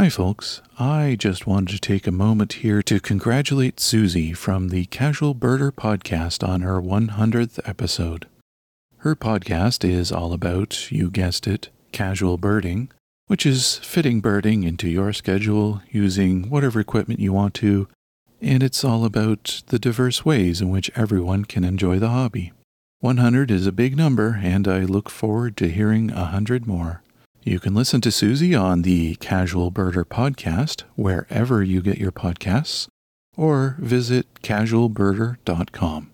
Hi, folks. I just wanted to take a moment here to congratulate Susie from the Casual Birder podcast on her 100th episode. Her podcast is all about, you guessed it, casual birding, which is fitting birding into your schedule using whatever equipment you want to, and it's all about the diverse ways in which everyone can enjoy the hobby. 100 is a big number, and I look forward to hearing a hundred more. You can listen to Susie on the Casual Birder podcast wherever you get your podcasts, or visit casualbirder.com.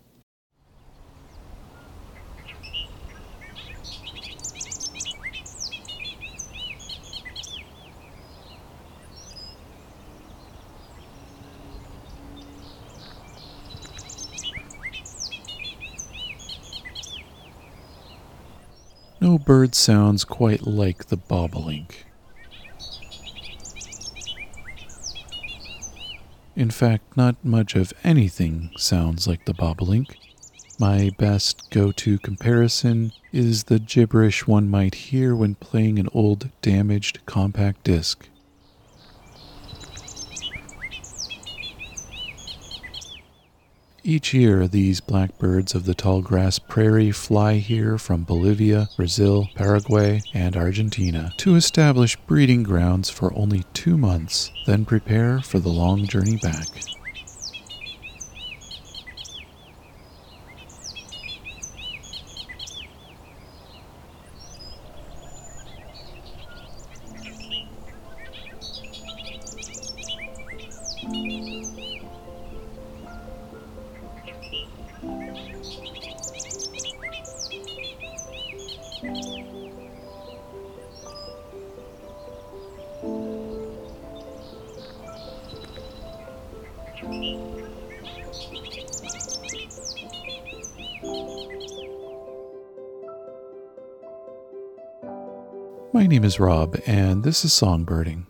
No bird sounds quite like the bobolink. In fact, not much of anything sounds like the bobolink. My best go to comparison is the gibberish one might hear when playing an old damaged compact disc. Each year, these blackbirds of the tall grass prairie fly here from Bolivia, Brazil, Paraguay, and Argentina to establish breeding grounds for only two months, then prepare for the long journey back. My name is Rob, and this is Songbirding.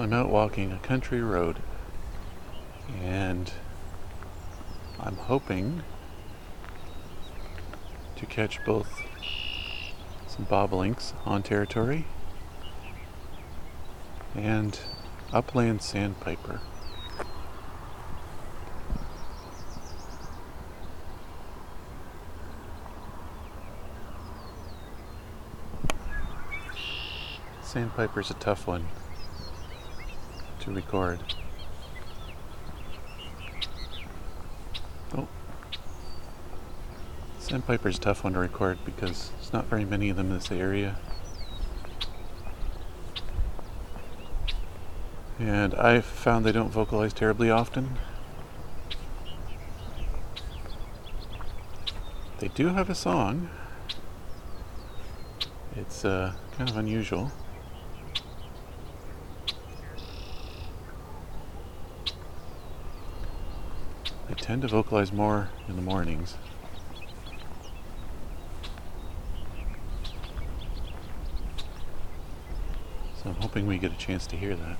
I'm out walking a country road and I'm hoping to catch both some bobolinks on territory and upland sandpiper. Sandpiper's a tough one to record. Oh. Sandpiper's a tough one to record because there's not very many of them in this area. And I've found they don't vocalize terribly often. They do have a song. It's uh, kind of unusual. Tend to vocalize more in the mornings. So I'm hoping we get a chance to hear that.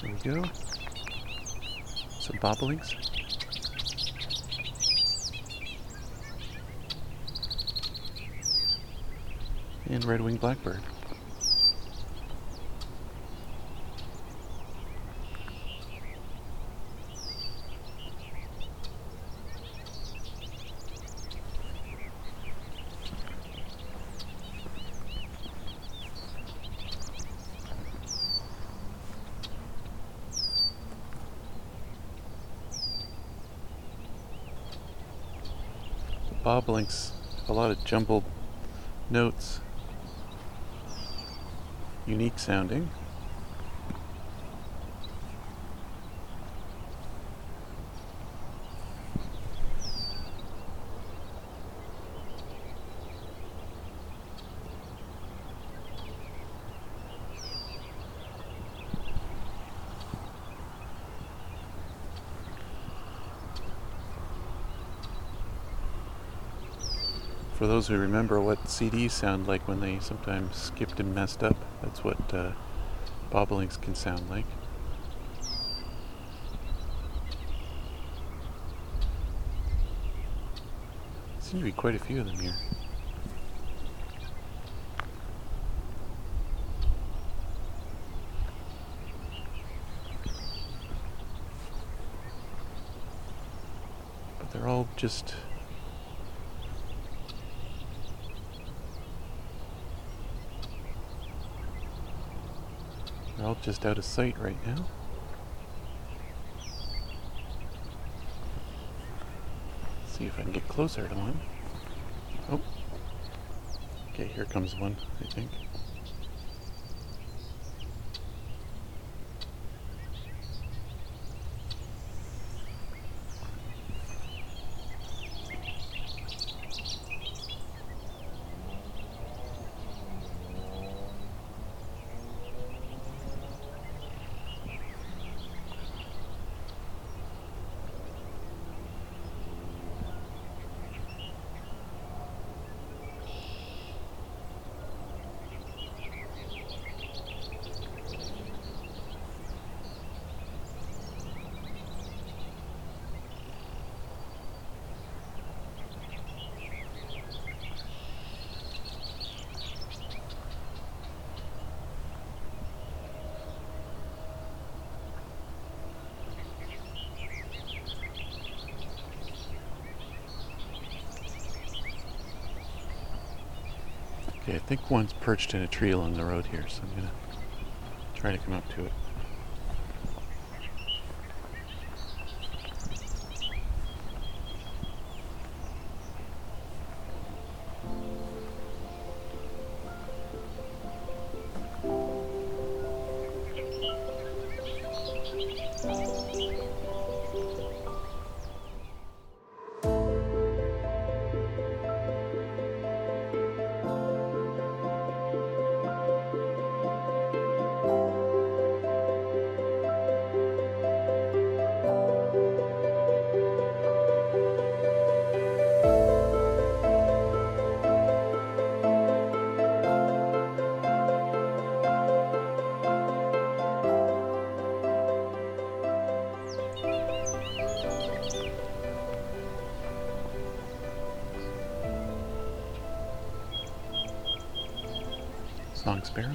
There we go. Some bobolinks. And red-winged blackbird. Bobolinks a lot of jumbled notes, unique sounding. For those who remember what CDs sound like when they sometimes skipped and messed up, that's what uh, bobolinks can sound like. Seem to be quite a few of them here. But they're all just They're all just out of sight right now. see if I can get closer to one. Oh. Okay, here comes one, I think. Okay, I think one's perched in a tree along the road here, so I'm gonna try to come up to it. Song sparrow.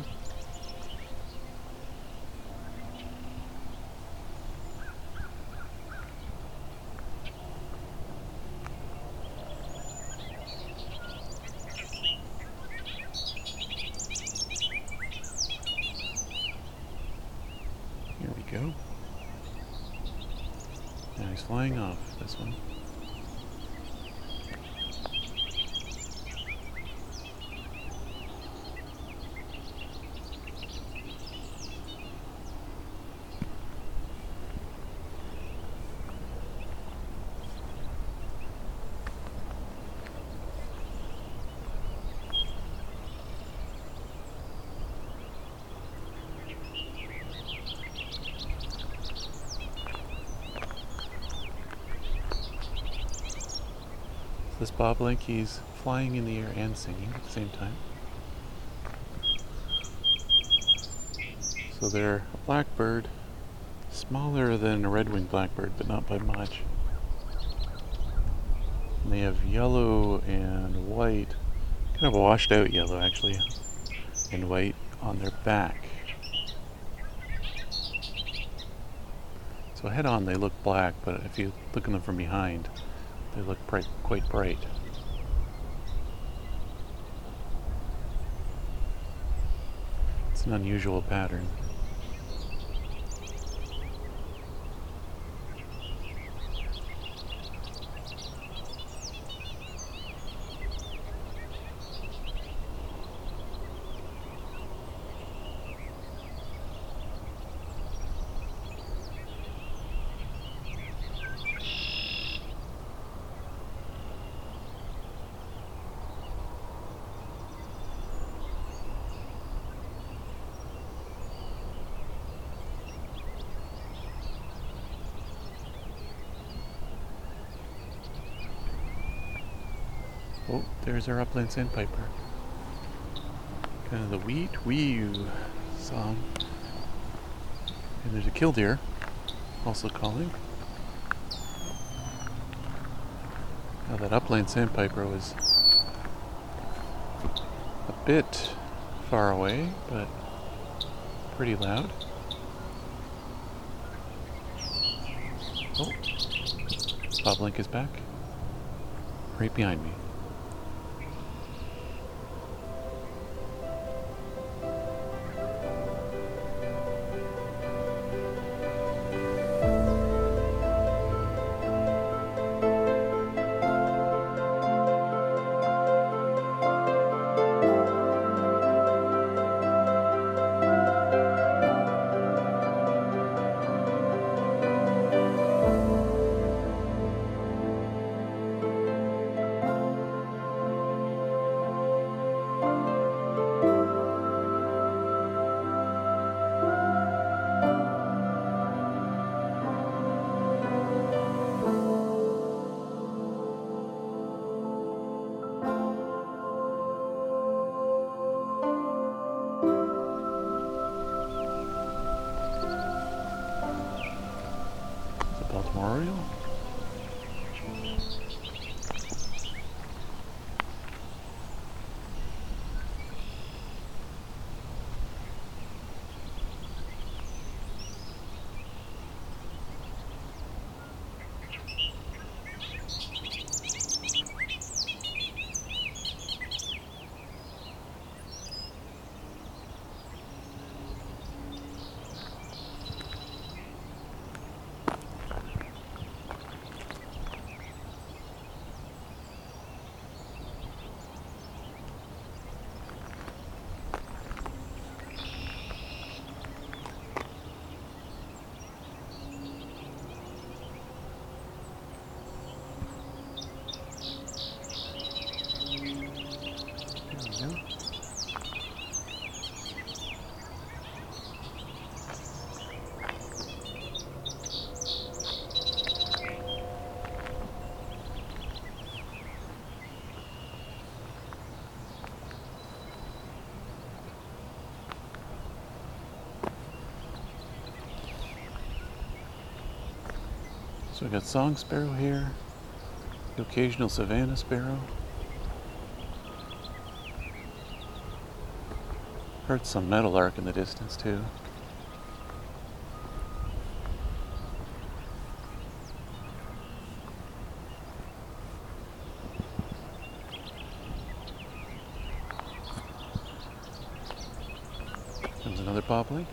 Here we go. Now he's flying off, this one. This bobolink, he's flying in the air and singing at the same time. So they're a blackbird, smaller than a red-winged blackbird, but not by much. And they have yellow and white, kind of washed out yellow actually, and white on their back. So head on they look black, but if you look at them from behind, they look quite bright. It's an unusual pattern. Oh, there's our upland sandpiper. Kind of the wheat wee song. And there's a killdeer also calling. Now that upland sandpiper was a bit far away, but pretty loud. Oh, bobolink is back, right behind me. So we got song sparrow here, the occasional Savannah sparrow. Heard some meadowlark in the distance too. There's another bobolink.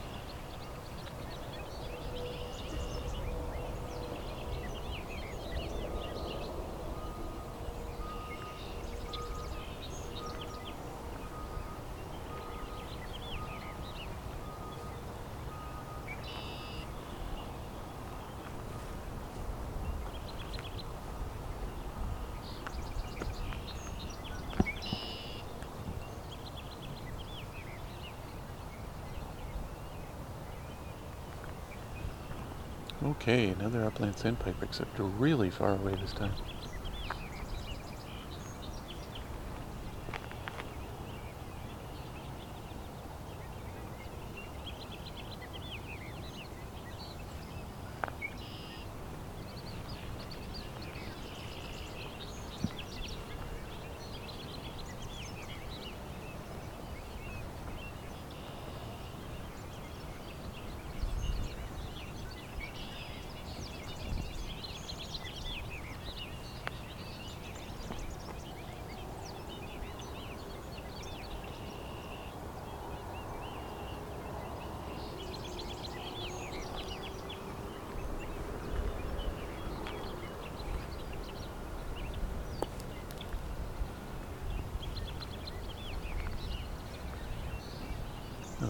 Okay, another upland sandpiper, except really far away this time.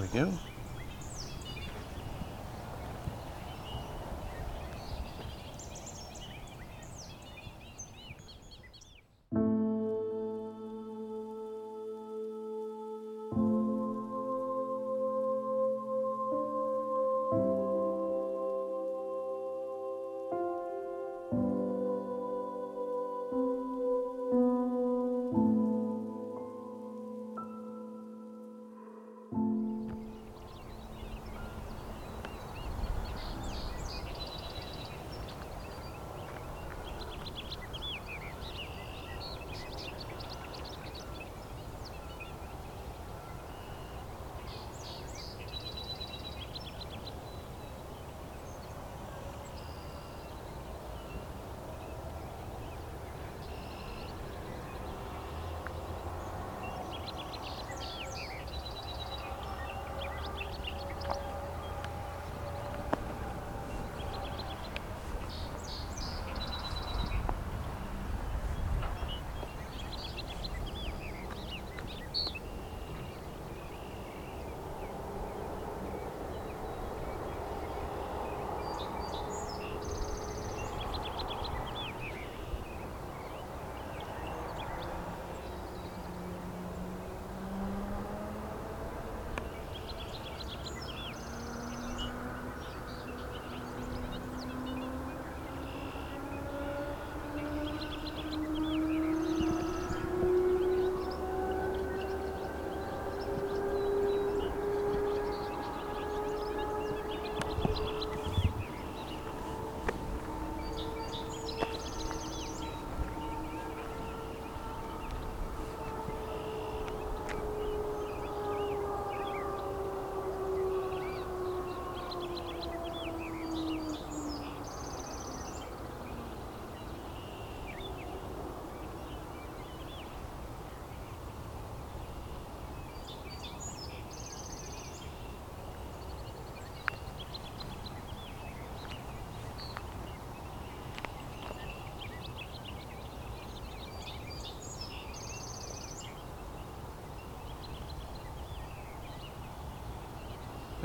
We go.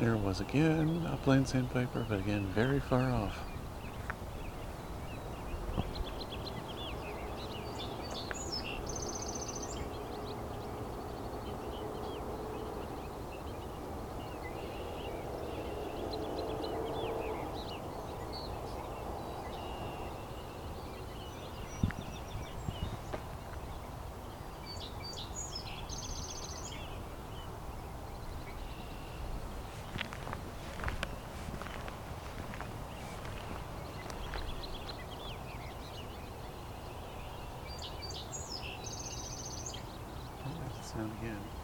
There was again a upland sandpiper, but again very far off. There's sound again.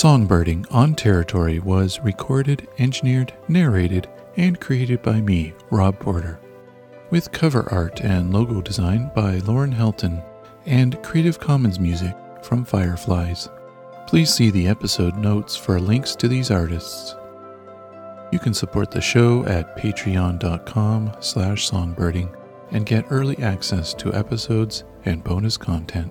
Songbirding on Territory was recorded, engineered, narrated, and created by me, Rob Porter, with cover art and logo design by Lauren Helton, and Creative Commons music from Fireflies. Please see the episode notes for links to these artists. You can support the show at patreon.com slash songbirding and get early access to episodes and bonus content.